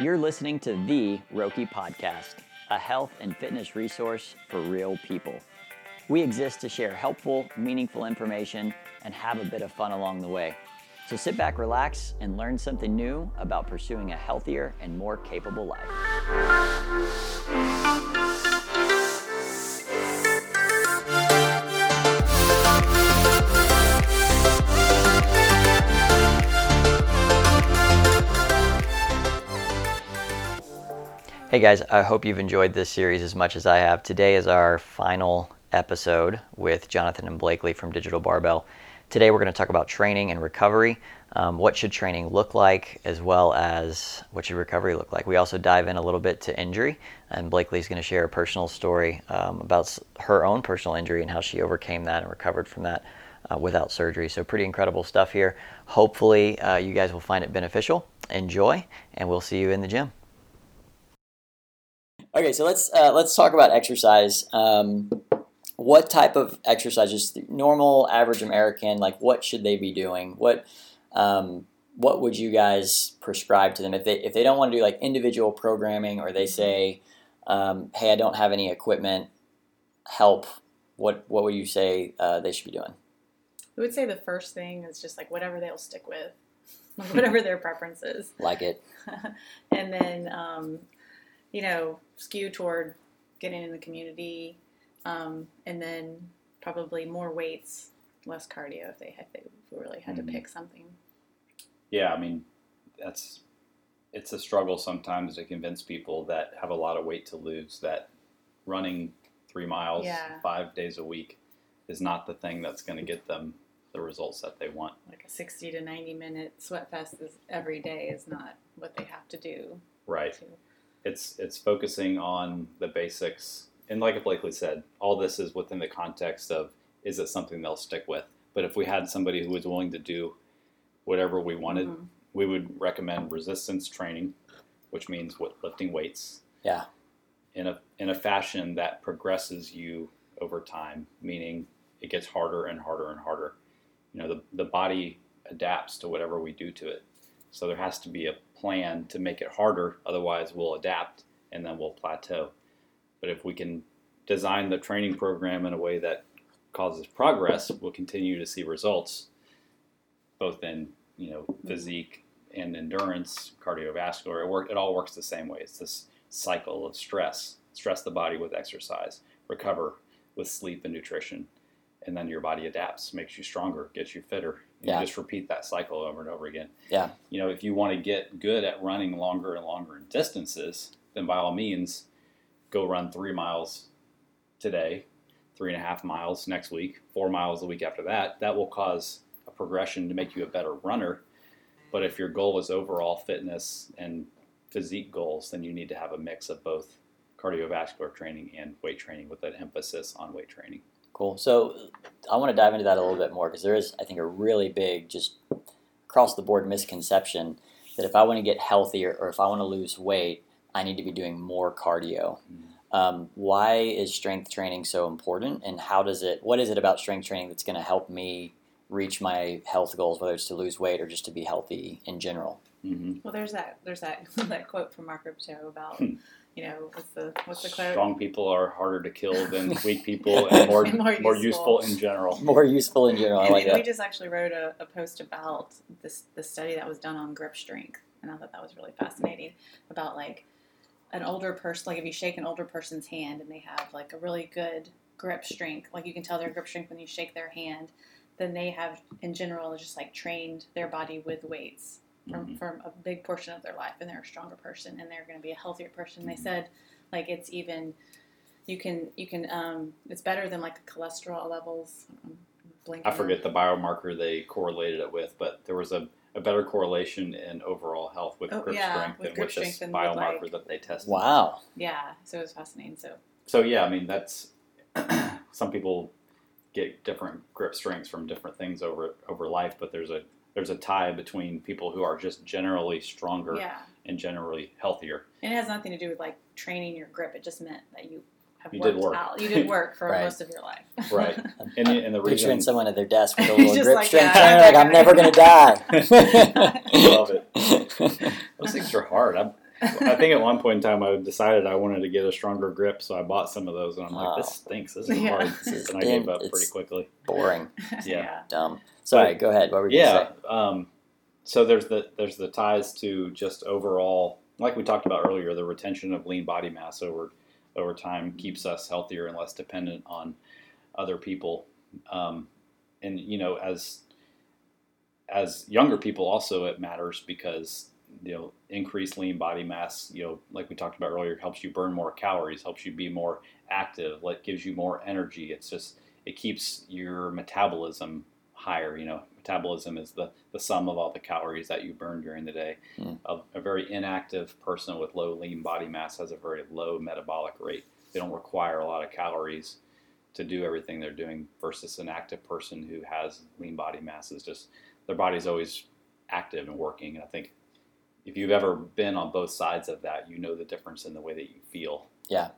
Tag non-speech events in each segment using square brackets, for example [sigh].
You're listening to the Roki Podcast, a health and fitness resource for real people. We exist to share helpful, meaningful information and have a bit of fun along the way. So sit back, relax, and learn something new about pursuing a healthier and more capable life. Hey guys, I hope you've enjoyed this series as much as I have. Today is our final episode with Jonathan and Blakely from Digital Barbell. Today we're going to talk about training and recovery. Um, what should training look like, as well as what should recovery look like? We also dive in a little bit to injury, and Blakely's going to share a personal story um, about her own personal injury and how she overcame that and recovered from that uh, without surgery. So, pretty incredible stuff here. Hopefully, uh, you guys will find it beneficial. Enjoy, and we'll see you in the gym. Okay, so let's uh, let's talk about exercise. Um, what type of exercises, normal, average American, like what should they be doing? What um, what would you guys prescribe to them if they if they don't want to do like individual programming or they mm-hmm. say, um, hey, I don't have any equipment, help. What what would you say uh, they should be doing? I would say the first thing is just like whatever they'll stick with, [laughs] whatever their preference is. Like it. [laughs] and then um, you know, skew toward getting in the community, um, and then probably more weights, less cardio if they if they really had mm-hmm. to pick something. Yeah, I mean, that's it's a struggle sometimes to convince people that have a lot of weight to lose that running three miles yeah. five days a week is not the thing that's going to get them the results that they want. Like a 60 to 90 minute sweat fest is every day is not what they have to do. Right. To, it's it's focusing on the basics, and like Blakely said, all this is within the context of is it something they'll stick with. But if we had somebody who was willing to do whatever we wanted, mm-hmm. we would recommend resistance training, which means lifting weights. Yeah. In a in a fashion that progresses you over time, meaning it gets harder and harder and harder. You know, the the body adapts to whatever we do to it. So there has to be a plan to make it harder. Otherwise, we'll adapt and then we'll plateau. But if we can design the training program in a way that causes progress, we'll continue to see results, both in you know physique and endurance, cardiovascular. It work. It all works the same way. It's this cycle of stress. Stress the body with exercise. Recover with sleep and nutrition, and then your body adapts, makes you stronger, gets you fitter, you yeah. just repeat that cycle over and over again. Yeah. You know, if you want to get good at running longer and longer distances, then by all means, go run three miles today, three and a half miles next week, four miles the week after that. That will cause a progression to make you a better runner. But if your goal is overall fitness and physique goals, then you need to have a mix of both cardiovascular training and weight training with an emphasis on weight training. Cool. So I want to dive into that a little bit more because there is, I think, a really big, just across the board misconception that if I want to get healthier or if I want to lose weight, I need to be doing more cardio. Mm-hmm. Um, why is strength training so important, and how does it? What is it about strength training that's going to help me reach my health goals, whether it's to lose weight or just to be healthy in general? Mm-hmm. Well, there's that there's that [laughs] that quote from Mark Rippetoe about hmm you know, what's the what's the quote? Strong people are harder to kill than [laughs] weak people, and more and more, more useful. in general. More useful in general. I like we, that. We just actually wrote a, a post about this the study that was done on grip strength, and I thought that was really fascinating about like an older person. Like if you shake an older person's hand and they have like a really good grip strength, like you can tell their grip strength when you shake their hand, then they have in general just like trained their body with weights from, mm-hmm. from a big portion of their life and they're a stronger person and they're going to be a healthier person. Mm-hmm. They said like it's even you can you can um, it's better than like cholesterol levels. I forget the biomarker they correlated it with, but there was a, a better correlation in overall health with oh, grip yeah, strength with than with this biomarker like, that they tested. Wow. Yeah, so it was fascinating. So. So yeah, I mean that's [clears throat] some people get different grip strengths from different things over over life, but there's a there's a tie between people who are just generally stronger yeah. and generally healthier. And it has nothing to do with like training your grip. It just meant that you have you worked did work. out. You did work for [laughs] right. most of your life. right. [laughs] And the, and the reason picturing someone at their desk with a [laughs] little grip like, strength yeah, trainer, like I'm never gonna die. Love it. Those things are hard. I'm, I think at one point in time I decided I wanted to get a stronger grip, so I bought some of those, and I'm like, this stinks. This [laughs] is Yeah. hard, and I gave up it's- pretty quickly. Boring. [laughs] Yeah. Dumb. Sorry, go ahead. What were you Yeah. Um, so there's the there's the ties to just overall, like we talked about earlier, the retention of lean body mass over over time keeps us healthier and less dependent on other people. Um, and you know, as as younger people, also it matters because you know increased lean body mass, you know, like we talked about earlier, helps you burn more calories, helps you be more active, like gives you more energy. It's just it keeps your metabolism higher. You know, metabolism is the, the sum of all the calories that you burn during the day. Mm. A, a very inactive person with low lean body mass has a very low metabolic rate. They don't require a lot of calories to do everything they're doing versus an active person who has lean body mass is just their body's always active and working. And I think if you've ever been on both sides of that, you know the difference in the way that you feel. Yeah.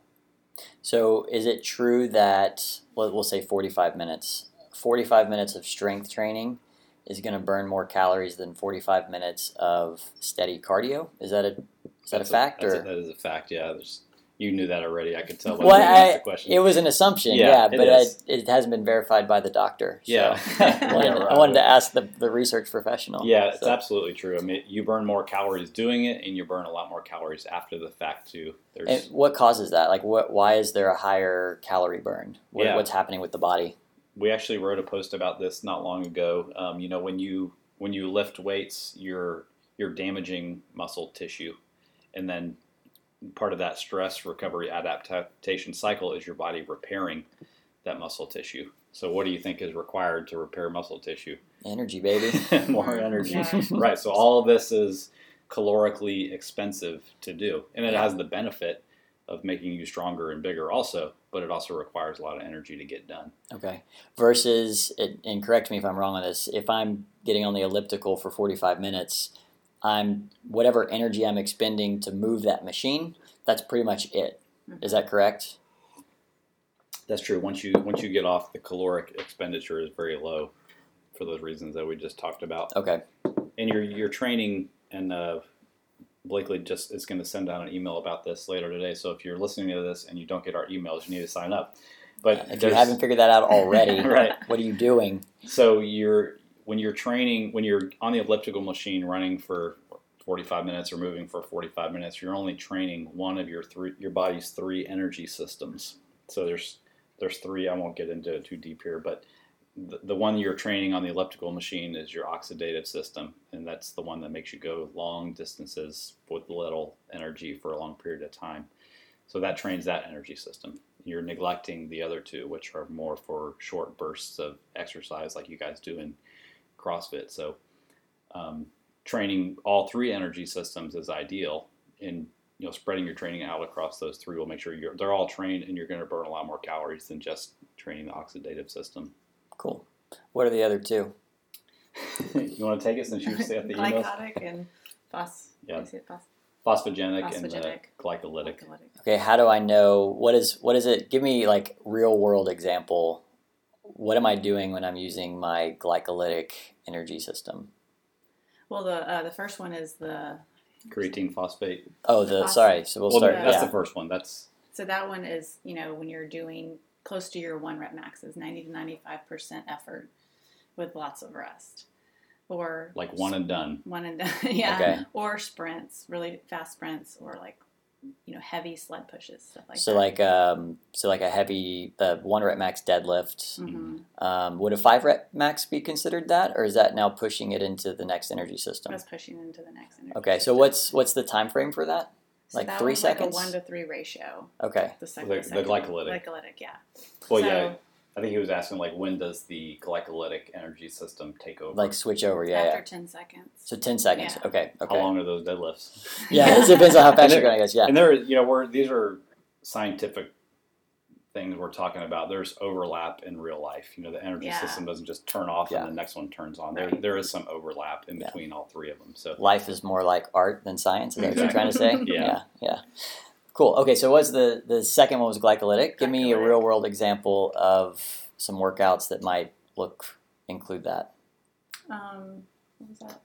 So, is it true that well, we'll say 45 minutes? 45 minutes of strength training is going to burn more calories than 45 minutes of steady cardio. Is that a is that a fact that's or? that is a fact. Yeah, there's, you knew that already. I could tell by Well, the way you asked I-. It was an assumption, Yeah, yeah, it but is. it, hasn't been verified by the doctor. so yeah, [laughs] [laughs] I wanted, Yeah, I wanted to ask the, the research professional. Yeah, it's absolutely true. I mean, you burn more calories doing it, and you burn a lot more calories after the fact too. And what causes that? Like, what? Why is there a higher calorie burn? What, Yeah. What's happening with the body? we actually wrote a post about this not long ago. Um, you know, when you when you lift weights, you're you're damaging muscle tissue, and then part of that stress recovery adaptation cycle is your body repairing that muscle tissue. So, what do you think is required to repair muscle tissue? Energy, baby. [laughs] More energy. Yeah. [laughs] right. So all of this is calorically expensive to do, and it Yeah. has the benefit of making you stronger and bigger, also. But it also requires a lot of energy to get done. Okay. Versus, and correct me if I'm wrong on this. If I'm getting on the elliptical for 45 minutes, I'm whatever energy I'm expending to move that machine. That's pretty much it. Is that correct? That's true. Once you once you get off, the caloric expenditure is very low, for those reasons that we just talked about. Okay. And your your training and uh, Blakely just is going to send out an email about this later today. So if you're listening to this and you don't get our emails, you need to sign up. But If you haven't figured that out already, [laughs] Right. what are you doing? So you're when you're training when you're on the elliptical machine running for 45 minutes or moving for 45 minutes, you're only training one of your three your body's three energy systems. So there's there's three. I won't get into it too deep here, but the, the one you're training on the elliptical machine is your oxidative system, and that's the one that makes you go long distances with little energy for a long period of time. So that trains that energy system. You're neglecting the other two, which are more for short bursts of exercise, like you guys do in CrossFit. So, um, training all three energy systems is ideal. and you know, spreading your training out across those three will make sure you're they're all trained, and you're going to burn a lot more calories than just training the oxidative system. Cool. What are the other two? [laughs] you want to take it since you say at the [laughs] emails? Glycotic and phos. Yeah. Is phos- Phosphogenic, and uh, glycolytic. glycolytic? Okay, how do I know what is what is it? Give me like real world example. What am I doing when I'm using my glycolytic energy system? Well, the uh, the first one is the Creatine phosphate. Oh, the Phos- sorry. So we'll Well, start. that's Yeah. the first one. That's so that one is you know when you're doing close to your one rep max is ninety to ninety five percent effort with lots of rest, or like one and done. one and done. [laughs] yeah, Okay. or sprints, really fast sprints, or like you know heavy sled pushes stuff like so that. like um so like a heavy the one rep max deadlift. hmm Um, would a five rep max be considered that, or is that now pushing it into the next energy system? That's pushing into the next. energy Okay, so what's what's the time frame for that? So like that three seconds? Like a one to three ratio. Okay, The second, The- the, the second glycolytic. Glycolytic, yeah. Well, So- yeah. I think he was asking like when does the glycolytic energy system take over? like switch over. Yeah, After yeah. ten seconds. So ten seconds. Yeah. Okay, how long are those deadlifts? [laughs] Yeah, it depends on how fast And you're going. I guess. Yeah. And there, you know, we're these are scientific things we're talking about. There's overlap in real life. You know, the energy Yeah. system doesn't just turn off Yeah. and the next one turns on. There, there is some overlap in Yeah. between all three of them. So life is more like art than science. Is that what you're trying to say? [laughs] Yeah. yeah, yeah. Cool. Okay, so what's the the second one was glycolytic. Give me a real world example of some workouts that might look include that. Um, what was that?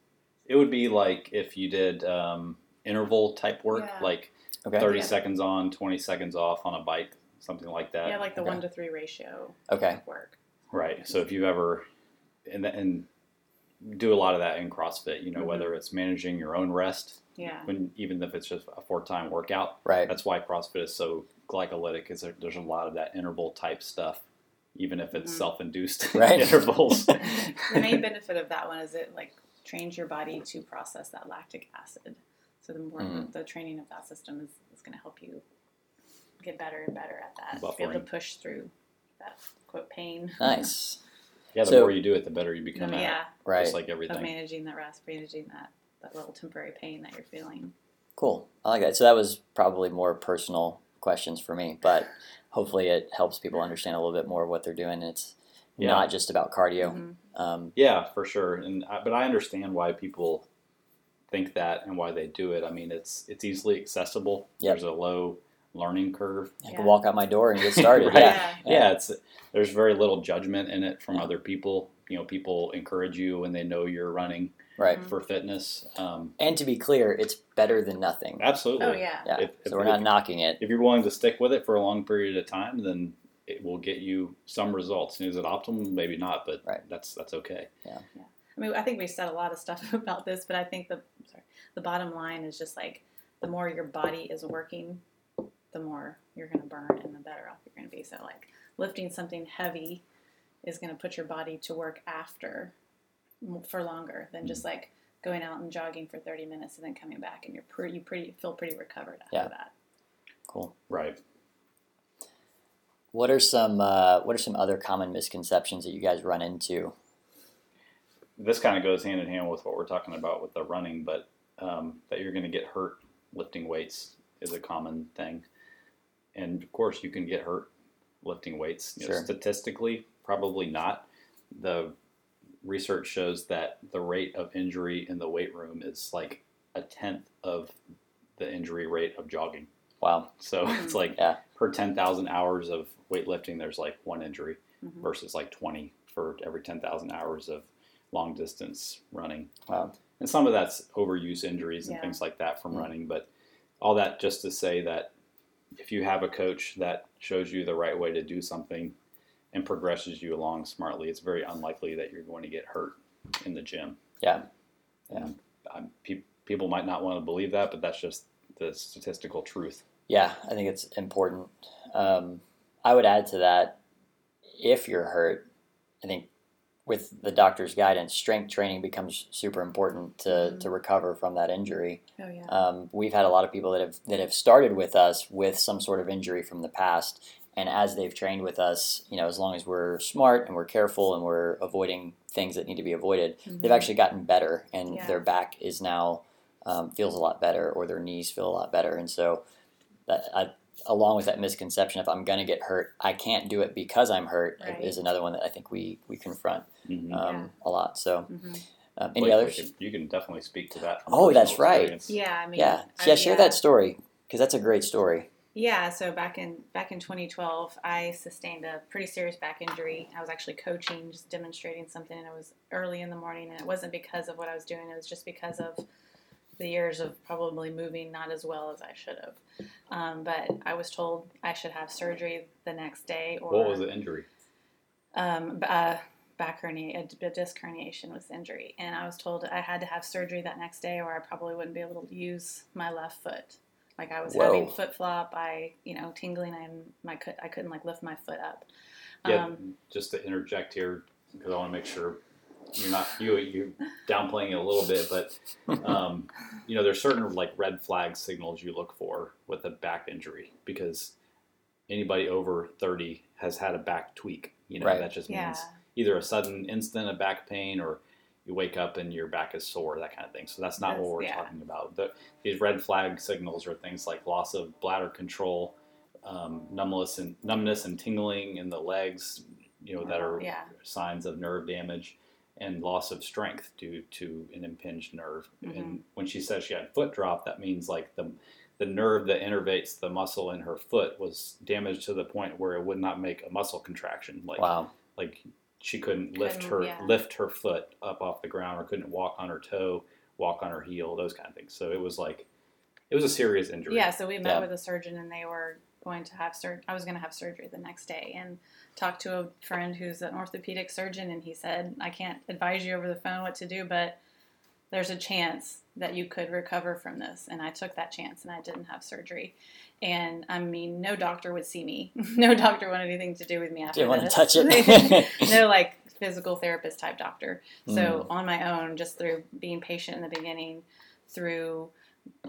it would be like if you did um, interval type work, Yeah. like Okay. 30 Yeah. seconds on, 20 seconds off on a bike, something like that. yeah, like the okay. one to three ratio Okay. work. Right. So if you've ever, and, and do a lot of that in CrossFit, you know, Mhm. whether it's managing your own rest, Yeah. when even if it's just a for time workout, Right. that's why CrossFit is so glycolytic, is there, there's a lot of that interval type stuff, even if it's Mhm. self induced [laughs] Right. intervals. [laughs] the main benefit of that one is it like trains your body to process that lactic acid. So the more Mhm. the, the training of that system is, is going to help you get better and better at that. Be able to push through that quote pain. Nice. Yeah, the So- more you do it, the better you become at it. yeah, Right. Just like of everything. managing that rest, managing that that little temporary pain that you're feeling. Cool. I like that. So that was probably more personal questions for me, but hopefully it helps people understand a little bit more of what they're doing. It's Yeah. not just about cardio. Mhm. Um, Yeah, for sure. And I, but I understand why people think that and why they do it. I mean, it's it's easily accessible. Yep. There's a low learning curve. I Yeah. can walk out my door and get [laughs] started. Right. Yeah. Yeah. it's there's very little judgment in it from other people. You know, people encourage you when they know you're running Right. For fitness. Um, And to be clear, it's better than nothing. absolutely. Oh yeah. Yeah. If- if- so we're not if- knocking it. If you're willing to stick with it for a long period of time, then it will get you some results. And is it optimal? Maybe not, but Right. that's that's okay. Yeah. I mean, I think we said a lot of stuff [laughs] about this, but I think the sorry, the bottom line is just like the more your body is working, the more you're going to burn and the better off you're going to be. So, like lifting something heavy is going to put your body to work after for longer than just like going out and jogging for 30 minutes and then coming back and you're pretty you pretty feel pretty recovered after Yeah. that. Cool. Right. What are some uh, What are some other common misconceptions that you guys run into? this kind of goes hand in hand with what we're talking about with the running, but um, that you're going to get hurt lifting weights is a common thing. And of course, you can get hurt lifting weights. You know, Sure. statistically, probably not. The research shows that the rate of injury in the weight room is like a tenth of the injury rate of jogging. Wow. So Mhm. it's like Yeah. per 10,000 hours of weightlifting, there's like one injury Mhm. versus like 20 for every 10,000 hours of long distance running. Wow. And some of that's overuse injuries and Yeah. things like that from Mm. running. But all that just to say that if you have a coach that shows you the right way to do something and progresses you along smartly, it's very unlikely that you're going to get hurt in the gym. Yeah. And um, pe- people might not want to believe that, but that's just the statistical truth. Yeah, I think it's important. Um, I would add to that, if you're hurt, I think with the doctor's guidance, strength training becomes super important to, Mhm. to recover from that injury. Oh yeah. Um, we've had a lot of people that have that have started with us with some sort of injury from the past, and as they've trained with us, you know, as long as we're smart and we're careful and we're avoiding things that need to be avoided, they've Mhm. actually gotten better, and Yeah. their back is now um, feels a lot better, or their knees feel a lot better, and so that I, along with that misconception, if I'm going to get hurt, I can't do it because I'm hurt, Right. is another one that I think we we confront Mhm. um, Yeah. a lot. So, Mhm. um, any Blake, others? You can, definitely speak to that. Oh, that's right. experience. Yeah, I mean, Yeah, I- yeah, share that story because that's a great story. Yeah, so back in back in 2012, I sustained a pretty serious back injury. I was actually coaching, just demonstrating something, and it was early in the morning, and it wasn't because of what I was doing. It was just because of the years of probably moving not as well as I should have. Um, but I was told I should have surgery the next day, or What was the injury? um, uh, back hernia, a disc herniation was the injury, and I was told I had to have surgery that next day, or I probably wouldn't be able to use my left foot. Like I was having foot flop, I you know tingling, and my I couldn't like lift my foot up. Yeah, Um, just to interject here because I want to make sure you're not you you downplaying it a little bit, but um, you know there's certain like red flag signals you look for with a back injury because anybody over 30 has had a back tweak. You know Right. that just yeah, means either a sudden instant of back pain or you wake up and your back is sore, that kind of thing. So that's not That's- what we're yeah. talking about. The, these red flag signals are things like loss of bladder control, um, numbness and numbness and tingling in the legs, you know, that are yeah, signs of nerve damage, and loss of strength due to an impinged nerve. Mm-hmm. And when she says she had foot drop, that means like the the nerve that innervates the muscle in her foot was damaged to the point where it would not make a muscle contraction. Like Wow. like she couldn't lift Couldn't, her yeah. lift her foot up off the ground or couldn't walk on her toe walk on her heel those kind of things so it was like It was a serious injury. Yeah, so we met Yeah. with a surgeon and they were going to have surgery. I was going to have surgery the next day and talked to a friend who's an orthopedic surgeon and he said, I can't advise you over the phone what to do, but there's a chance that you could recover from this. And I took that chance and I didn't have surgery. And I mean, no doctor would see me. [laughs] no doctor wanted anything to do with me after Didn't want to touch it. [laughs] no like physical therapist type doctor. Mm. So on my own, just through being patient in the beginning, through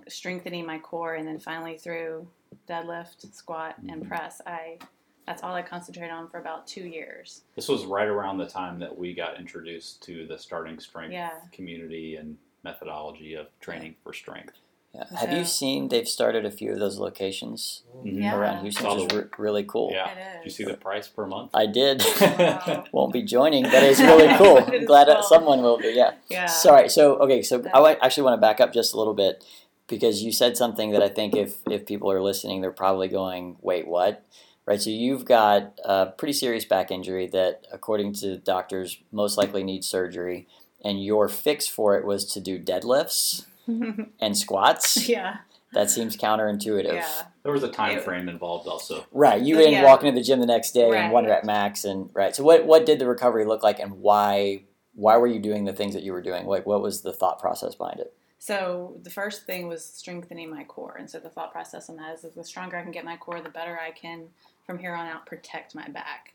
strengthening my core, and then finally through deadlift, squat, and press, I that's all I concentrated on for about two years. This was right around the time that we got introduced to the starting strength Yeah. community and methodology of training for strength. Yeah. Have you seen they've started a few of those locations Mhm. Yeah. around Houston, which is re- really cool. Yeah. It Did you see the price per month? I did. [laughs] Wow. Won't be joining, but it's really [laughs] cool. It I'm glad that cool. someone will be. Yeah. Yeah. Sorry. So okay. So Yeah. I actually want to back up just a little bit because you said something that I think if if people are listening, they're probably going, "Wait, what?" Right. So you've got a pretty serious back injury that, according to doctors, most likely needs surgery, and your fix for it was to do deadlifts [laughs] and squats. yeah. That seems counterintuitive. Yeah. There was a time frame involved also. Right. You didn't yeah. walk into the gym the next day and one Right. rep max and right. So what what did the recovery look like and why why were you doing the things that you were doing? Like what was the thought process behind it? So the first thing was strengthening my core, and so the thought process on that is, that the stronger I can get my core, the better I can from here on out protect my back,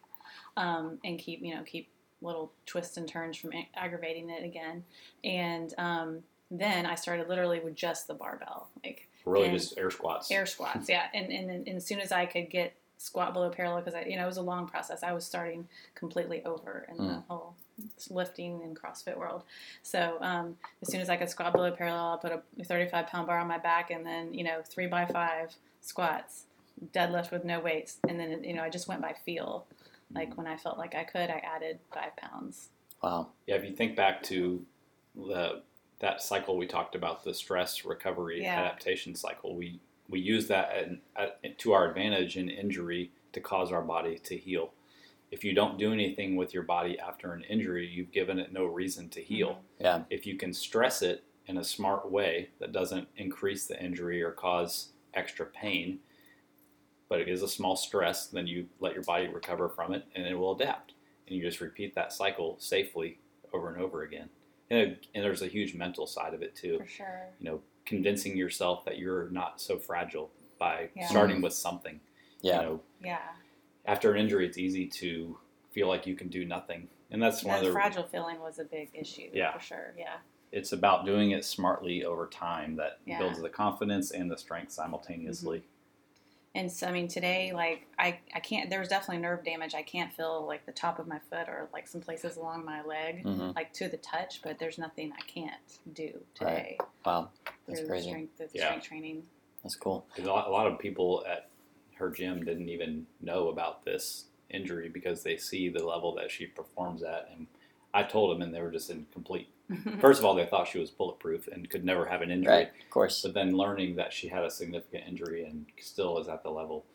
um, and keep you know keep little twists and turns from aggravating it again. And um, then I started literally with just the barbell, like Really just air squats. air squats, yeah. And and, and as soon as I could get squat below parallel, because I you know it was a long process. I was starting completely over in the Mm. whole lifting and CrossFit world. So um, as soon as I could squat below parallel, I put a 35 pound bar on my back, and then you know three by five squats, deadlift with no weights, and then you know I just went by feel. Like when I felt like I could, I added five pounds. Wow. Yeah, if you think back to the that cycle we talked about, the stress recovery Yeah. adaptation cycle, we we use that at, at, to our advantage in injury to cause our body to heal. If you don't do anything with your body after an injury, you've given it no reason to heal. Mm-hmm. Yeah. If you can stress it in a smart way that doesn't increase the injury or cause extra pain, but it is a small stress, then you let your body recover from it and it will adapt. And you just repeat that cycle safely over and over again. And, it, and there's a huge mental side of it too. For sure. You know, convincing yourself that you're not so fragile by Yeah. starting with something. Yeah. You know, Yeah. after an injury, it's easy to feel like you can do nothing, and that's one That of the. fragile feeling was a big issue. Yeah. For sure. Yeah. It's about doing it smartly over time that Yeah. builds the confidence and the strength simultaneously. And so, I mean, today, like, I, I can't, there was definitely nerve damage. I can't feel, like, the top of my foot or, like, some places along my leg, hmm like, to the touch, but there's nothing I can't do today Wow. That's through crazy. strength, the Yeah. strength training. That's cool. 'Cause A lot, a lot of people at her gym didn't even know about this injury because they see the level that she performs at, and I told them, and they were just in complete. [laughs] First of all, they thought she was bulletproof and could never have an injury. Right. Of course. But then learning that she had a significant injury and still is at the level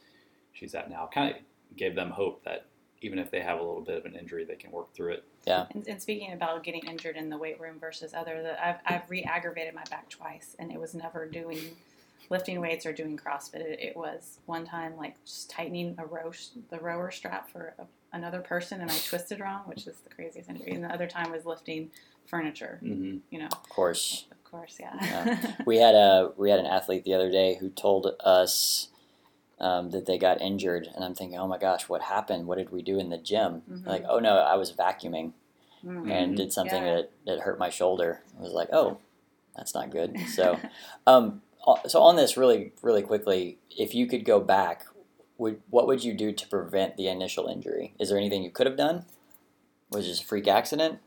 she's at now kind of gave them hope that even if they have a little bit of an injury, they can work through it. Yeah. And, and speaking about getting injured in the weight room versus other, that I've, I've re-aggravated my back twice, and it was never doing lifting weights or doing CrossFit. It, it was one time like just tightening a row, the rower strap for a, another person, and I twisted wrong, which is the craziest injury. And the other time was lifting furniture. Mm-hmm. You know, Of course. of course, yeah. Yeah. [laughs] We had a we had an athlete the other day who told us um, that they got injured, and I'm thinking, oh my gosh, what happened? What did we do in the gym? Mhm. Like, oh no, I was vacuuming Mm. and did something Yeah. that, that hurt my shoulder. I was like, oh, that's not good. So, [laughs] um, so on this, really, really quickly, if you could go back, would what would you do to prevent the initial injury? Is there anything you could have done? Was it just a freak accident?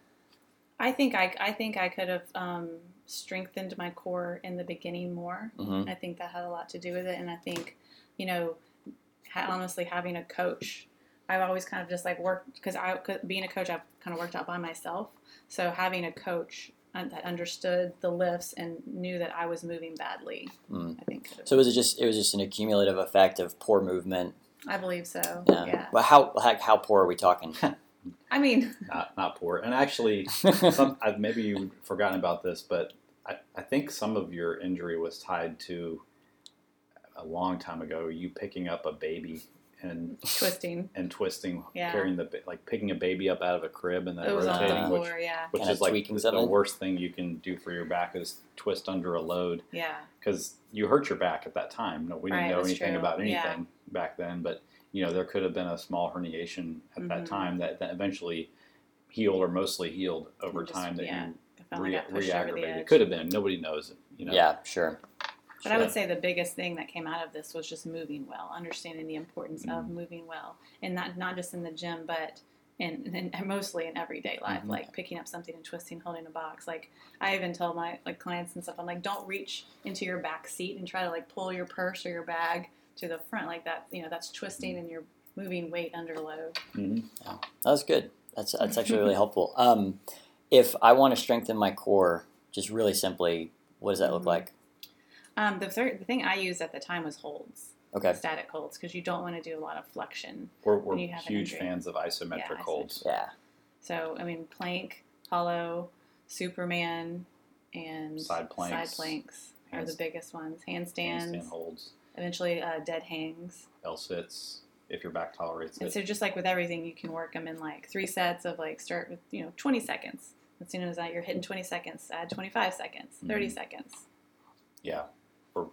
I think I, I think I could have um, strengthened my core in the beginning more. hmm I think that had a lot to do with it, and I think, you know, ha- honestly, having a coach, I've always kind of just like worked because I being a coach, I've kind of worked out by myself. So having a coach uh, that understood the lifts and knew that I was moving badly, Mm. I think. So was it just it was just an accumulative effect of poor movement? I believe so. Yeah. Yeah. But how like, how poor are we talking? [laughs] I mean, [laughs] Not not poor. And actually, some [laughs] I've maybe you've forgotten about this, but I, I think some of your injury was tied to a long time ago. You picking up a baby and Twisting. and twisting, Yeah. carrying the ba- like picking a baby up out of a crib and then It was on the rotating, which floor, yeah. which is like tweaking the worst thing you can do for your back is twist under a load Yeah. because you hurt your back at that time. No, we didn't Right, know anything true. about anything Yeah. back then, but you know there could have been a small herniation at that Mhm. time that, that eventually healed or mostly healed over just- time that yeah, you I re- I got pushed over the re-aggravated. It could have been. Nobody knows. You know. Yeah, sure. But I would say the biggest thing that came out of this was just moving well, understanding the importance of Mhm. moving well, and not not just in the gym, but in, in and [laughs] mostly in everyday life, Mhm. like picking up something and twisting, holding a box. Like I even tell my like clients and stuff, I'm like, don't reach into your back seat and try to like pull your purse or your bag to the front like that. You know, that's twisting and you're moving weight under load. Mhm. That was good. That's that's actually really [laughs] helpful. Um, if I want to strengthen my core, just really simply, what does that look Mhm. like? Um, the third the thing I used at the time was holds, Okay. static holds, because you don't want to do a lot of flexion. We're, we're When you have huge fans of isometric Yeah, holds. Yeah. So I mean, plank, hollow, Superman, and Side planks, side planks are hands- the biggest ones. Handstands, Handstand holds, eventually uh, dead hangs. L sits, if your back tolerates And it. so just like with everything, you can work them in like three sets of like start with you know 20 seconds. As soon as that you're hitting 20 seconds, add 25 seconds, 30 Mhm. seconds. yeah, we're,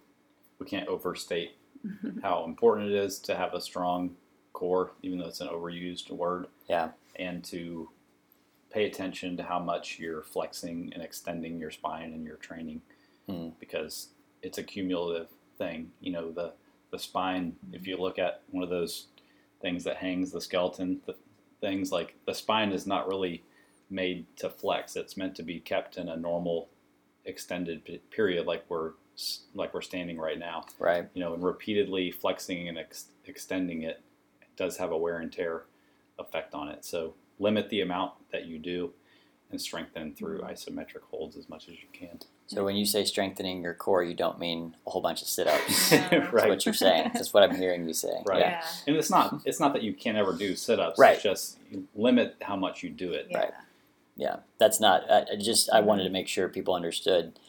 we can't overstate [laughs] how important it is to have a strong core, even though it's an overused word, Yeah. and to pay attention to how much you're flexing and extending your spine in your training, Hmm. because it's a cumulative thing. You know, the the spine. If you look at one of those things that hangs the skeleton, the things like the spine is not really made to flex. It's meant to be kept in a normal, extended p- period, like we're like we're standing right now Right. you know, and repeatedly flexing and ex- extending it does have a wear and tear effect on it. So limit the amount that you do and strengthen through isometric holds as much as you can. So when you say strengthening your core, you don't mean a whole bunch of sit-ups. [laughs] [laughs] No. That's right. what you're saying. That's what I'm hearing you say. Right. Yeah. Yeah. And it's not it's not that you can't ever do sit-ups. Right. It's just limit how much you do it. Yeah. Right. Yeah. That's not. I I just I wanted to make sure people understood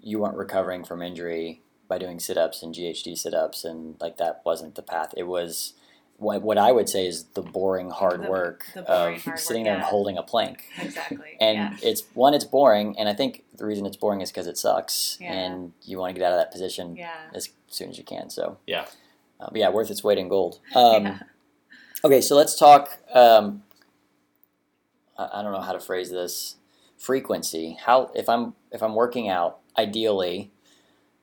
you weren't recovering from injury by doing sit-ups and GHD sit-ups and like that wasn't the path. It was what what I would say is the boring hard The- work the boring of hard work, sitting there and holding a plank. Exactly. [laughs] And yeah. it's one, it's boring, and I think the reason it's boring is because it sucks, Yeah. and you want to get out of that position Yeah. as soon as you can. So Yeah. uh, but yeah, worth its weight in gold. [laughs] Um, Yeah. Okay, so let's talk. Um, I, I don't know how to phrase this. Frequency. How if I'm if I'm working out, ideally,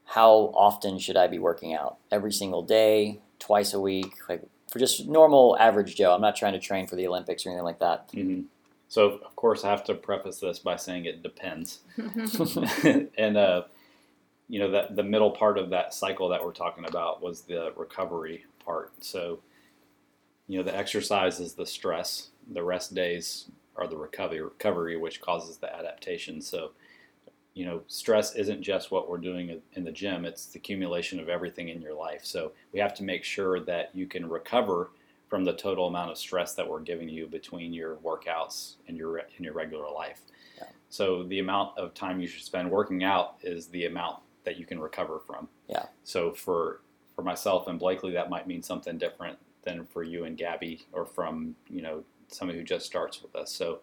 how often should I be working out? Every single day, twice a week, like for just normal average Joe. I'm not trying to train for the Olympics or anything like that. hmm So of course I have to preface this by saying it depends. [laughs] [laughs] and uh, you know that the middle part of that cycle that we're talking about was the recovery part. So you know the exercise is the stress. The rest days are the recovery, recovery which causes the adaptation. So you know stress isn't just what we're doing in the gym; it's the accumulation of everything in your life. So we have to make sure that you can recover from the total amount of stress that we're giving you between your workouts and your in your regular life. Yeah. So the amount of time you should spend working out is the amount that you can recover from. Yeah. So for for myself and Blakely, that might mean something different than for you and Gabby, or from you know somebody who just starts with us. So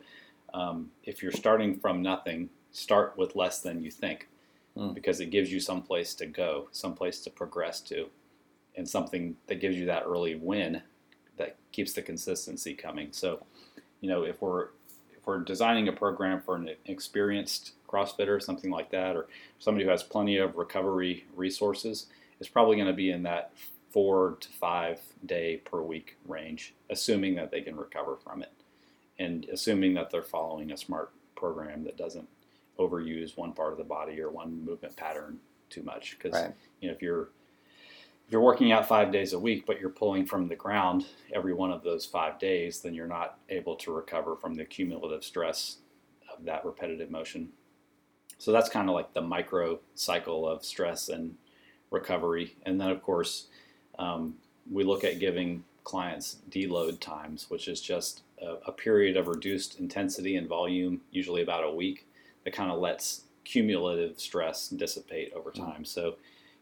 um, if you're starting from nothing, start with less than you think, Mm. because it gives you some place to go, some place to progress to, and something that gives you that early win that keeps the consistency coming. So, you know, if we're if we're designing a program for an experienced CrossFitter, something like that, or somebody who has plenty of recovery resources, it's probably going to be in that four to five day per week range, assuming that they can recover from it, and assuming that they're following a smart program that doesn't overuse one part of the body or one movement pattern too much. Because Right. you know, if you're if you're working out five days a week, but you're pulling from the ground every one of those five days, then you're not able to recover from the cumulative stress of that repetitive motion. So that's kind of like the micro cycle of stress and recovery. And then, of course, um, we look at giving clients deload times, which is just a, a period of reduced intensity and volume, usually about a week, that kind of lets cumulative stress dissipate over time. So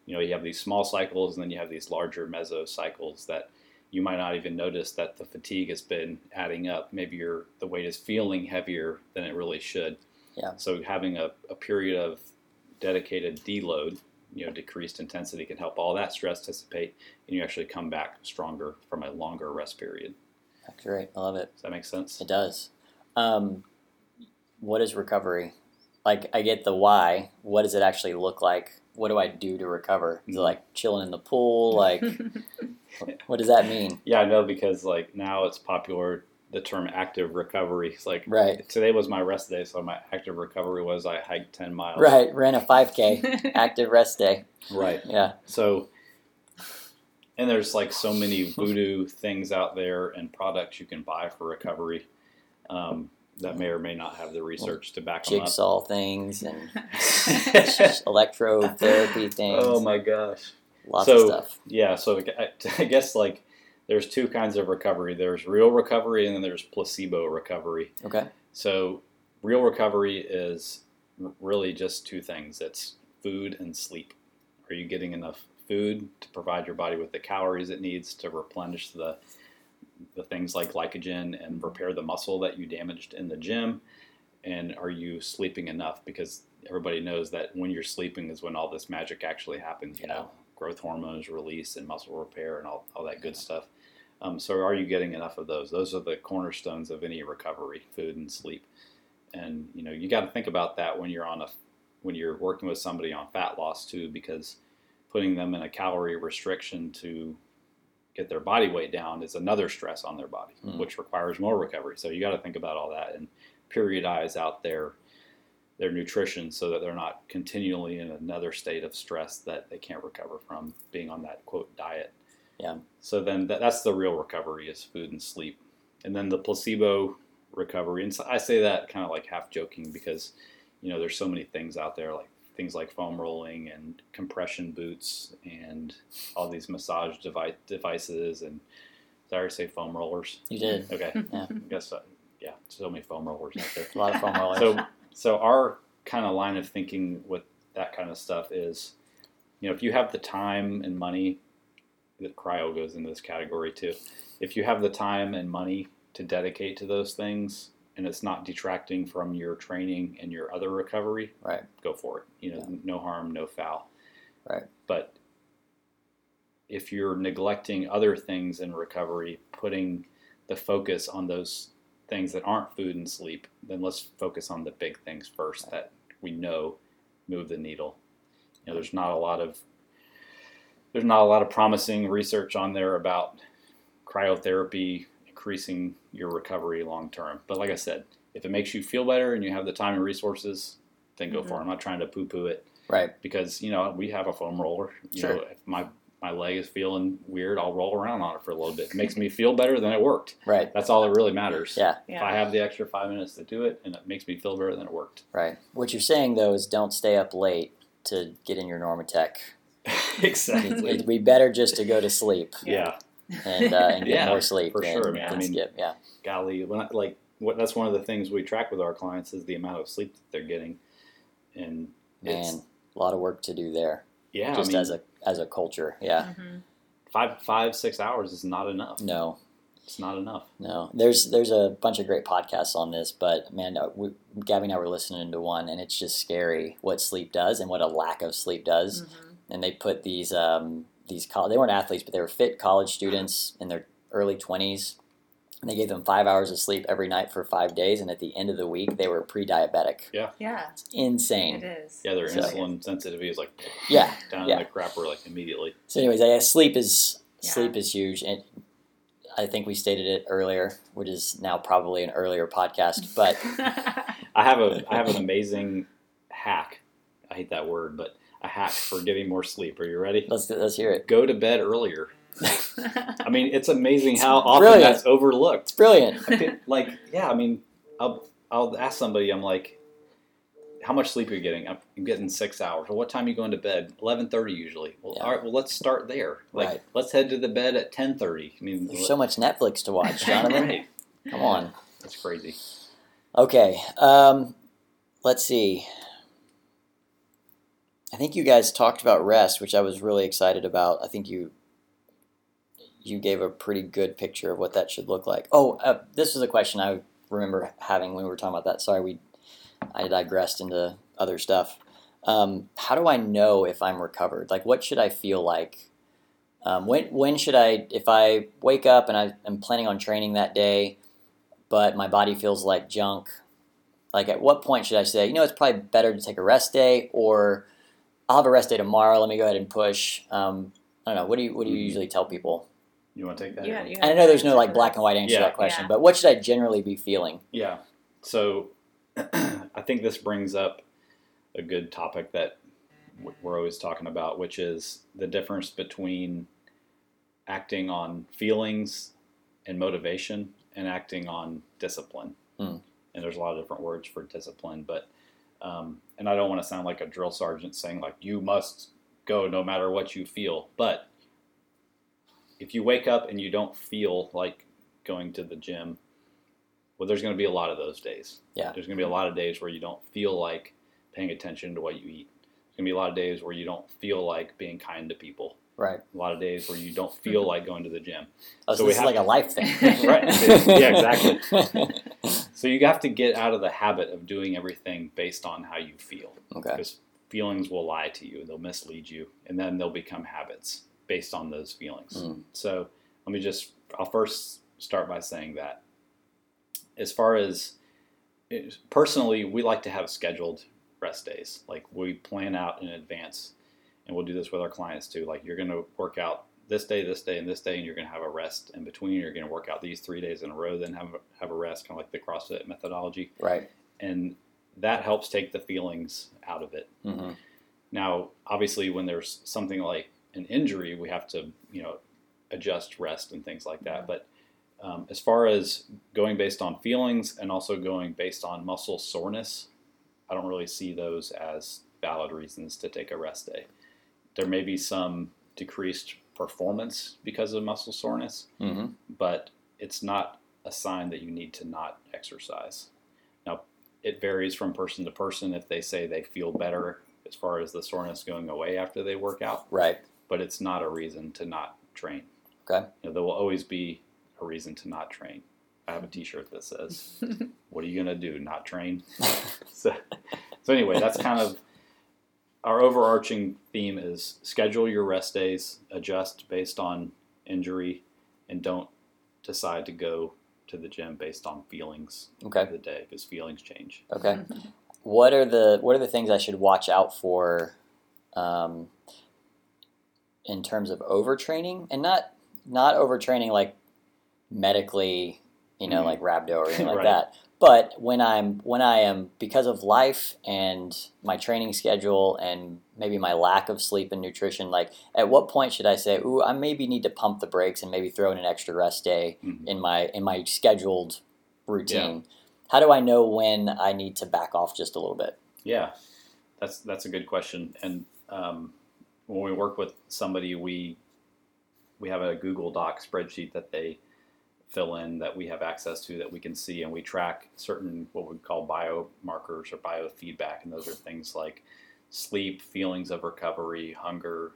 you know you have these small cycles and then you have these larger mesocycles that you might not even notice that the fatigue has been adding up. Maybe your the weight is feeling heavier than it really should. Yeah. So having a, a period of dedicated deload, you know, decreased intensity can help all that stress dissipate, and you actually come back stronger from a longer rest period. That's great. I love it. Does that make sense? It does. Um, what is recovery? Like, I get the why. What does it actually look like? What do I do to recover? Is it Mhm. like chilling in the pool? Like, [laughs] what does that mean? Yeah, I know because like now it's popular the term active recovery. It's like Right. today was my rest day, so my active recovery was I hiked ten miles. Right. Ran a 5K, [laughs] active rest day. Right. Yeah. So, and there's like so many voodoo things out there and products you can buy for recovery um, that may or may not have the research to back them up. Jigsaw things and [laughs] [laughs] electrotherapy things. Oh my gosh. Lots so- of stuff. Yeah. So I- [laughs] I guess like there's two kinds of recovery. There's real recovery and then there's placebo recovery. Okay. So real recovery is really just two things. It's food and sleep. Are you getting enough food to provide your body with the calories it needs to replenish the the things like glycogen and repair the muscle that you damaged in the gym? And are you sleeping enough? Because everybody knows that when you're sleeping is when all this magic actually happens. You Yeah. know, growth hormones release and muscle repair and all, all that good stuff. Um, so are you getting enough of those? Those are the cornerstones of any recovery: food and sleep. And you know, you got to think about that when you're on a when you're working with somebody on fat loss too, because putting them in a calorie restriction to get their body weight down is another stress on their body, Mm. which requires more recovery. So you got to think about all that and periodize out their their nutrition so that they're not continually in another state of stress that they can't recover from being on that quote diet. Yeah. So then that, that's the real recovery is food and sleep. And then the placebo recovery, and so I say that kind of like half joking because, you know, there's so many things out there like things like foam rolling and compression boots and all these massage device, devices and did I already say foam rollers? You did. Okay. Yeah. [laughs] I guess, uh, yeah, so many foam rollers out there A lot of foam rollers. so so our kind of line of thinking with that kind of stuff is you know if you have the time and money that cryo goes into this category too if you have the time and money to dedicate to those things and it's not detracting from your training and your other recovery Right. go for it you know Yeah. no harm no foul Right. but if you're neglecting other things in recovery putting the focus on those things that aren't food and sleep, then let's focus on the big things first that we know move the needle. You know, there's not a lot of there's not a lot of promising research on there about cryotherapy increasing your recovery long term. But like I said, if it makes you feel better and you have the time and resources, then go for it. Mm-hmm. I'm not trying to poo poo it Right. because you know we have a foam roller. You Sure. know, if my my leg is feeling weird, I'll roll around on it for a little bit. It makes me feel better than it worked. Right. That's all that really matters. Yeah. If I have the extra five minutes to do it and it makes me feel better, than it worked. Right. What you're saying though is don't stay up late to get in your Normatec. [laughs] exactly. It'd be better just to go to sleep yeah. And, uh, and get Yeah, more sleep for than, sure, man. I mean, skip. Yeah. Golly, when I, like what, that's one of the things we track with our clients is the amount of sleep that they're getting, and it's Man, a lot of work to do there. yeah, just I mean, as a as a culture. Yeah. Mhm. five five six hours is not enough. No. It's not enough. No, there's there's a bunch of great podcasts on this, but man, uh, we, Gabby and I were listening to one, and it's just scary what sleep does and what a lack of sleep does. Mhm. And they put these um, these col- they weren't athletes, but they were fit college students in their early twenties. And they gave them five hours of sleep every night for five days, and at the end of the week, they were pre-diabetic. Yeah. Yeah, It's insane. it is. Yeah, their So- insulin sensitivity is like Yeah. down Yeah. in the crapper like immediately. So, anyways, I guess sleep is Yeah. sleep is huge, and I think we stated it earlier, which is now probably an earlier podcast, but [laughs] I have a I have an amazing hack. I hate that word, but a hack for getting more sleep. Are you ready? let's let's hear it. Go to bed earlier. I mean, it's amazing It's how often brilliant. that's overlooked. It's brilliant. Like, yeah, I mean, I'll I'll ask somebody. I'm like, how much sleep are you getting? I'm I'm getting six hours. Well, what time are you going to bed? Eleven thirty usually. Well, Yeah. all right. Well, let's start there. Like, Right. let's head to the bed at ten thirty. I mean, There's so much Netflix to watch, Jonathan. [laughs] right. Come on. That's crazy. Okay. Um, let's see. I think you guys talked about rest, which I was really excited about. I think you you gave a pretty good picture of what that should look like. Oh, uh, this was a question I remember having when we were talking about that. Sorry, we I digressed into other stuff. Um, how do I know if I'm recovered? Like, what should I feel like? Um, when when should I, if I wake up and I am planning on training that day, but my body feels like junk? Like, at what point should I say, you know, it's probably better to take a rest day, or I'll have a rest day tomorrow. Let me go ahead and push. Um, I don't know. What do you what do you usually tell people? You want to take that? Yeah, you And I know there's no like black and white answer to that question, Yeah. but what should I generally be feeling? Yeah. So [clears throat] I think this brings up a good topic that we're always talking about, which is the difference between acting on feelings and motivation and acting on discipline. Hmm. And there's a lot of different words for discipline, but um, and I don't want to sound like a drill sergeant saying like you must go no matter what you feel, but if you wake up and you don't feel like going to the gym, well, there's going to be a lot of those days. Yeah. There's going to be a lot of days where you don't feel like paying attention to what you eat. There's going to be a lot of days where you don't feel like being kind to people. Right. A lot of days where you don't feel like going to the gym. Oh, so, So we this is have like a life thing. [laughs] Right. [laughs] Yeah, exactly. [laughs] So you have to get out of the habit of doing everything based on how you feel. okay. Because feelings will lie to you, they'll mislead you, and then they'll become habits based on those feelings. Mm. So let me just, I'll first start by saying that. As far as personally, we like to have scheduled rest days. Like we plan out in advance, and we'll do this with our clients too. Like you're going to work out this day, this day, and this day, and you're going to have a rest in between. You're going to work out these three days in a row, then have have a rest, kind of like the CrossFit methodology, Right. and that helps take the feelings out of it. hmm Now, obviously, when there's something like an injury, we have to, you know, adjust rest and things like that. But um, as far as going based on feelings and also going based on muscle soreness, I don't really see those as valid reasons to take a rest day. There may be some decreased performance because of muscle soreness, hmm but it's not a sign that you need to not exercise. Now, it varies from person to person if they say they feel better as far as the soreness going away after they work out, Right. but it's not a reason to not train. Okay. You know, there will always be a reason to not train. I have a T-shirt that says, [laughs] "What are you gonna do? Not train?" [laughs] so, so anyway, that's kind of our overarching theme is schedule your rest days, adjust based on injury, and don't decide to go to the gym based on feelings Okay. of the day because feelings change. Okay. What are the What are the things I should watch out for, um, in terms of overtraining, and not not overtraining like medically, you know, Mhm. like rhabdo or anything like [laughs] Right. that. But when I'm when I am because of life and my training schedule and maybe my lack of sleep and nutrition, like at what point should I say, "Ooh, I maybe need to pump the brakes and maybe throw in an extra rest day Mhm. in my in my scheduled routine?" How do I know when I need to back off just a little bit? Yeah, that's that's a good question. And um, when we work with somebody, we we have a Google Doc spreadsheet that they fill in that we have access to that we can see, and we track certain what we call biomarkers or biofeedback, and those are things like sleep, feelings of recovery, hunger,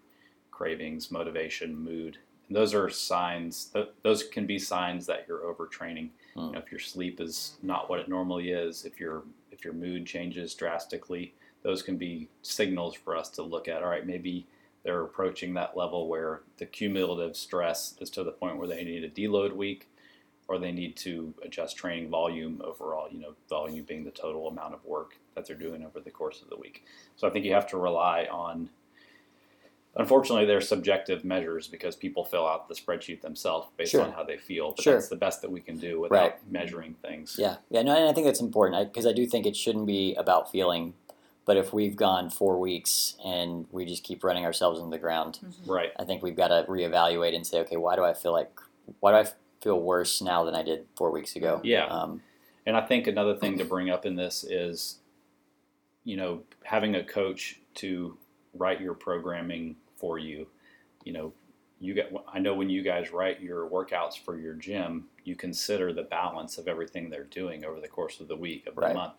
cravings, motivation, mood. And those are signs. Th- those can be signs that you're overtraining. Hmm. You know, if your sleep is not what it normally is, if your if your mood changes drastically, those can be signals for us to look at. All right, maybe they're approaching that level where the cumulative stress is to the point where they need a deload week, or they need to adjust training volume overall. You know, volume being the total amount of work that they're doing over the course of the week. So I think you have to rely on. Unfortunately, they're subjective measures because people fill out the spreadsheet themselves based Sure. on how they feel. But Sure. that's the best that we can do without Right. measuring things. Yeah, yeah, no, and I think that's important because I, do think it shouldn't be about feeling. But if we've gone four weeks and we just keep running ourselves into the ground, mm-hmm. Right. I think we've got to reevaluate and say, okay, why do I feel like, why do I feel worse now than I did four weeks ago? Yeah. Um, And I think another thing to bring up in this is, you know, having a coach to write your programming for you. You know, you get. I know when you guys write your workouts for your gym, you consider the balance of everything they're doing over the course of the week of the Right. month.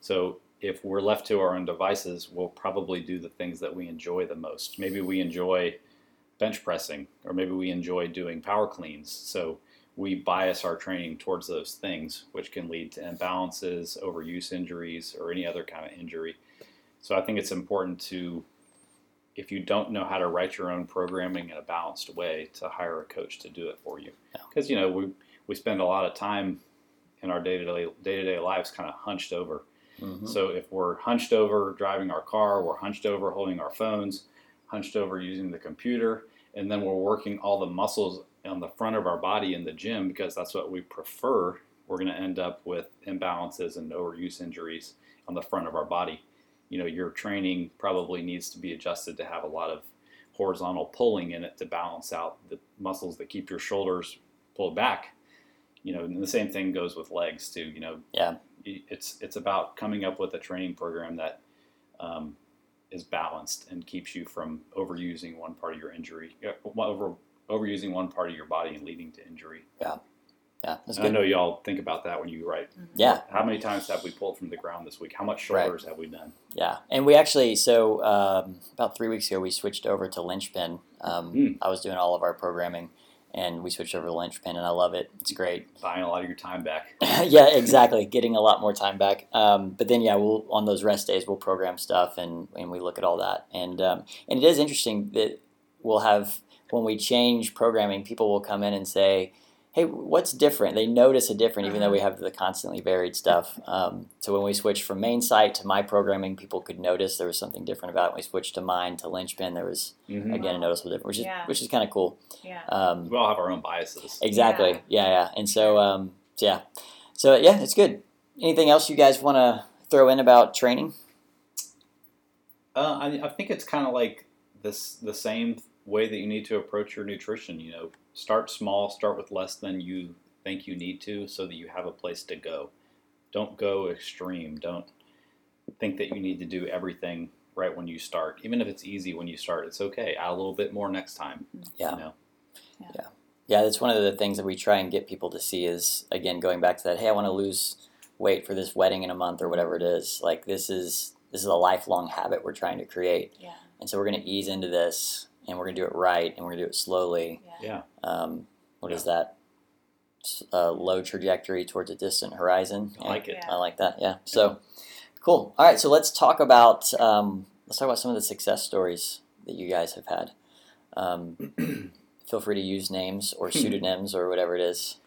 So if we're left to our own devices, we'll probably do the things that we enjoy the most. Maybe we enjoy bench pressing, or maybe we enjoy doing power cleans. So we bias our training towards those things, which can lead to imbalances, overuse injuries, or any other kind of injury. So I think it's important to, if you don't know how to write your own programming in a balanced way, to hire a coach to do it for you. Yeah. Because you know we we spend a lot of time in our day to day day to day lives kind of hunched over. Mhm. So if we're hunched over driving our car, we're hunched over holding our phones, hunched over using the computer, and then we're working all the muscles on the front of our body in the gym because that's what we prefer, we're going to end up with imbalances and overuse injuries on the front of our body. You know, your training probably needs to be adjusted to have a lot of horizontal pulling in it to balance out the muscles that keep your shoulders pulled back. You know, and the same thing goes with legs too. You know, Yeah. it's it's about coming up with a training program that um, is balanced and keeps you from overusing one part of your injury, uh, over overusing one part of your body and leading to injury. Yeah, that's And I good. know y'all think about that when you write. Yeah, How many times have we pulled from the ground this week? How much Right. shoulders have we done? yeah. And we actually, so um, about three weeks ago, we switched over to Linchpin. Um, Mm. I was doing all of our programming, and we switched over to Linchpin, and I love it. It's great. Buying a lot of your time back. [laughs] yeah, exactly. Getting a lot more time back. Um, but then, yeah, we'll on those rest days we'll program stuff and and we look at all that. And um, and it is interesting that we'll have when we change programming, people will come in and say, "Hey, what's different?" They notice a different, even though we have the constantly varied stuff. Um, so when we switched from main site to my programming, people could notice there was something different about it. When we switched to mine to Linchpin, there was Mm-hmm. again a noticeable difference, which is Yeah. which is kind of cool. Yeah. Um, We all have our own biases. Exactly. Yeah. Yeah, yeah. And so, um, so yeah, so yeah, it's good. Anything else you guys want to throw in about training? Uh, I, I think it's kind of like this the same way that you need to approach your nutrition. You know, start small, start with less than you think you need to, so that you have a place to go. Don't go extreme. Don't think that you need to do everything right when you start. Even if it's easy when you start, it's okay. Add a little bit more next time. Yeah. You know? Yeah, that's one of the things that we try and get people to see is again going back to that. Hey, I want to lose weight for this wedding in a month or whatever it is. Like this is this is a lifelong habit we're trying to create, Yeah. and so we're going to ease into this, and we're going to do it right, and we're going to do it slowly. Yeah. Yeah. Um, what is that? S- A low trajectory towards a distant horizon. I like it. Yeah. I like that. Yeah. So cool. All right. So let's talk about um, let's talk about some of the success stories that you guys have had. Um, [clears throat] feel free to use names or [clears throat] pseudonyms or whatever it is.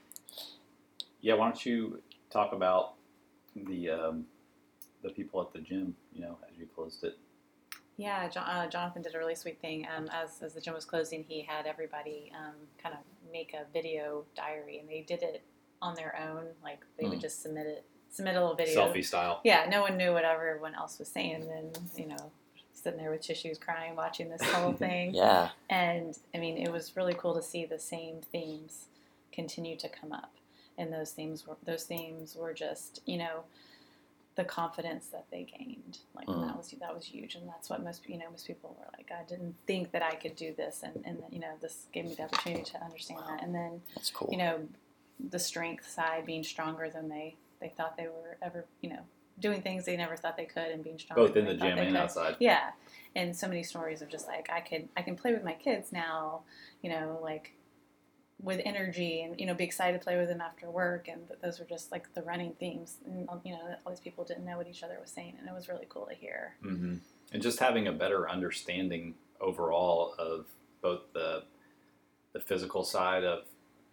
Yeah. Why don't you talk about the um, the people at the gym? You know, as you closed it. Yeah, John, uh, Jonathan did a really sweet thing. Um, as, as the gym was closing, he had everybody um, kind of make a video diary, and they did it on their own. Like they Mm. would just submit it, submit a little video. Selfie style. Yeah, no one knew what everyone else was saying. And then you know, sitting there with tissues, crying, watching this whole [laughs] thing. Yeah. And I mean, it was really cool to see the same themes continue to come up. And those themes were those themes were just, you know, the confidence that they gained. Like Mm. that was that was huge, and that's what most you know most people were like. I didn't think that I could do this, and and you know this gave me the opportunity to understand that. And then That's cool. you know the strength side being stronger than they they thought they were ever. You know doing things they never thought they could, and being stronger Both in the gym and could. outside. Yeah, and so many stories of just like I could I can play with my kids now, you know, like with energy and you know be excited to play with them after work, and those were just like the running themes, and you know all these people didn't know what each other was saying, and it was really cool to hear. hmm And just having a better understanding overall of both the the physical side of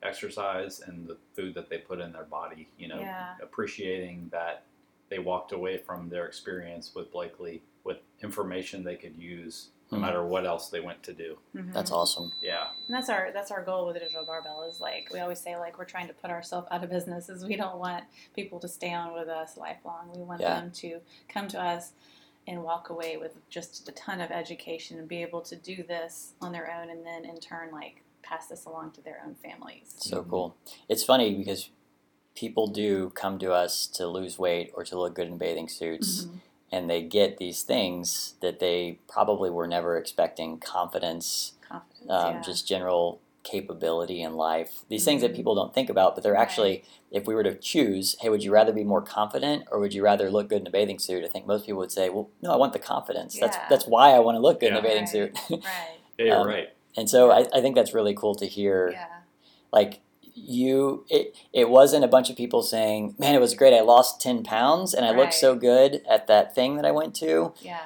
exercise and the food that they put in their body. You know, Yeah. appreciating that they walked away from their experience with Blakely with information they could use no matter what else they went to do. Mhm. That's awesome. Yeah, And that's our that's our goal with the digital barbell is like we always say like we're trying to put ourselves out of business is we don't want people to stay on with us lifelong. We want Yeah. them to come to us and walk away with just a ton of education and be able to do this on their own and then in turn like pass this along to their own families. So Mhm. cool. It's funny because people do come to us to lose weight or to look good in bathing suits, Mhm. And they get these things that they probably were never expecting confidence, Confidence, um, yeah. just general capability in life. These things that people don't think about, but they're Right. actually, if we were to choose, hey, would you rather be more confident or would you rather look good in a bathing suit? I think most people would say, well, no, I want the confidence. That's Yeah. that's why I want to look good in a bathing Right. suit. Right. Yeah, you're [laughs] Um, right. and so I, I think that's really cool to hear. Yeah. Like you, it it wasn't a bunch of people saying, man, it was great. I lost ten pounds and I looked so good at that thing that I went to. Yeah.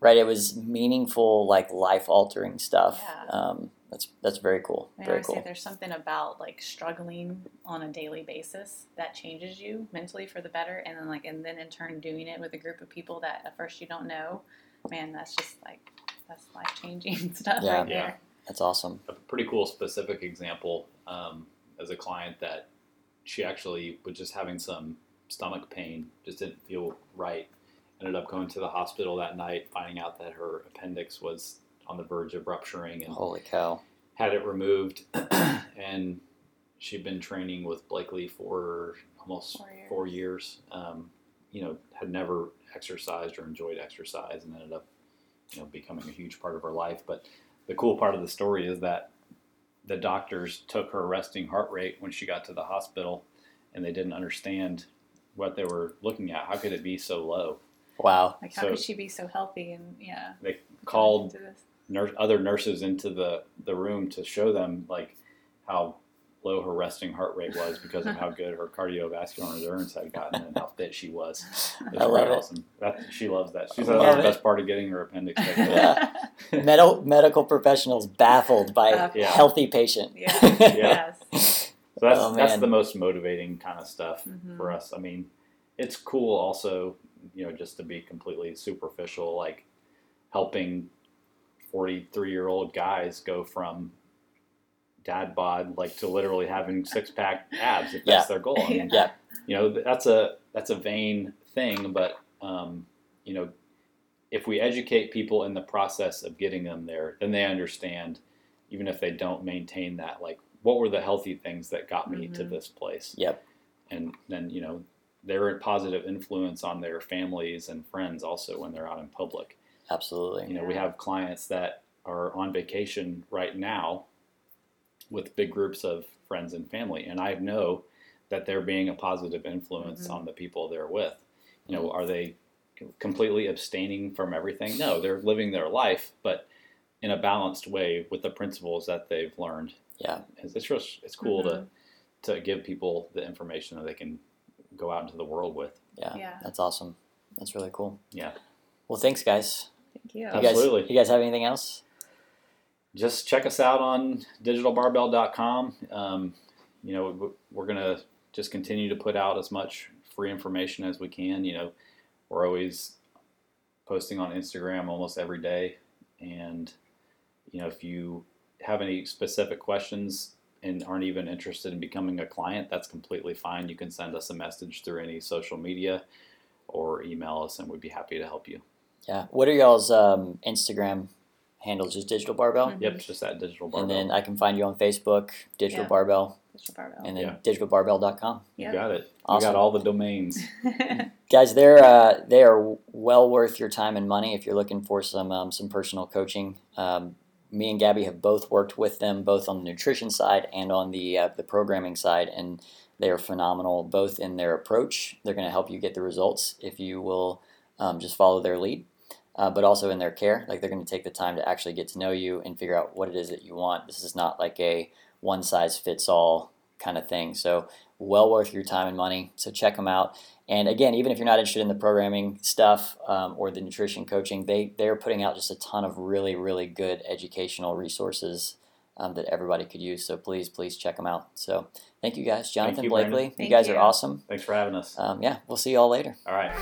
Right? It was meaningful, like life altering stuff. Yeah. Um, that's that's very cool. I Very always say cool. there's something about like struggling on a daily basis that changes you mentally for the better, and then like and then in turn doing it with a group of people that at first you don't know. Man, that's just like that's life changing [laughs] stuff Yeah. right Yeah. there. That's awesome. a pretty cool specific example um, as a client that she actually was just having some stomach pain, just didn't feel right. Ended up going to the hospital that night, finding out that her appendix was on the verge of rupturing and Holy cow. had it removed. [clears throat] and she'd been training with Blakely for almost Four years. four years. Um, you know, had never exercised or enjoyed exercise, and ended up, you know, becoming a huge part of her life. But the cool part of the story is that the doctors took her resting heart rate when she got to the hospital, and they didn't understand what they were looking at. How could it be so low? Wow. Like how So- could she be so healthy and yeah? They called nurse, other nurses into the, the room to show them like how low her resting heart rate was because of how good her cardiovascular endurance had gotten and how fit she was. [laughs] It was I love really it. awesome. That, she loves that. She I said that the best part of getting her appendix checked out. Yeah. Medical medical professionals baffled by a Yeah. healthy patient. Yeah. [laughs] Yeah. Yes. So that's Oh, that's the most motivating kind of stuff Mhm. for us. I mean, it's cool also, you know, just to be completely superficial, like helping forty-three year old guys go from dad bod like to literally having six pack abs if that's Yeah. their goal. I mean, [laughs] Yeah. you know, that's a that's a vain thing, but um, you know, if we educate people in the process of getting them there, then they understand, even if they don't maintain that, like what were the healthy things that got me to Mhm. this place. Yep. And then you know, they're a positive influence on their families and friends also when they're out in public. Absolutely. You know, we have clients that are on vacation right now with big groups of friends and family, and I know that they're being a positive influence Mhm. on the people they're with. You know, are they completely abstaining from everything? No, [laughs] they're living their life, but in a balanced way with the principles that they've learned. Yeah. It's it's, just, it's cool Mhm. to to give people the information that they can go out into the world with. Yeah. Yeah. That's awesome. That's really cool. Yeah. Well, thanks, guys. Thank you. You Absolutely. guys, you guys have anything else? Just check us out on digitalbarbell.com. Um, you know, we're going to just continue to put out as much free information as we can. You know, we're always posting on Instagram almost every day. And, you know, if you have any specific questions and aren't even interested in becoming a client, that's completely fine. You can send us a message through any social media or email us, and we'd be happy to help you. Yeah. What are y'all's um, Instagram handles? Just Digital Barbell? Mhm. Yep, just that Digital Barbell. And then I can find you on Facebook, Digital Yeah. Barbell, Digital barbell. and then Yeah. digitalbarbell.com. you got it. Awesome. You got all the domains. [laughs] Guys, they're uh, they are well worth your time and money if you're looking for some um, some personal coaching. Um, me and Gabby have both worked with them, both on the nutrition side and on the uh, the programming side, and they are phenomenal both in their approach. They're going to help you get the results if you will um, just follow their lead, uh, but also in their care. Like they're going to take the time to actually get to know you and figure out what it is that you want. This is not like a one size fits all kind of thing. So well worth your time and money. So check them out. And again, even if you're not interested in the programming stuff um, or the nutrition coaching, they they're putting out just a ton of really really good educational resources um, that everybody could use. So please please check them out. So thank you guys, Jonathan you, Brandon. Blakely. You guys you. are awesome. Thanks for having us. Um, yeah, we'll see you all later. All right.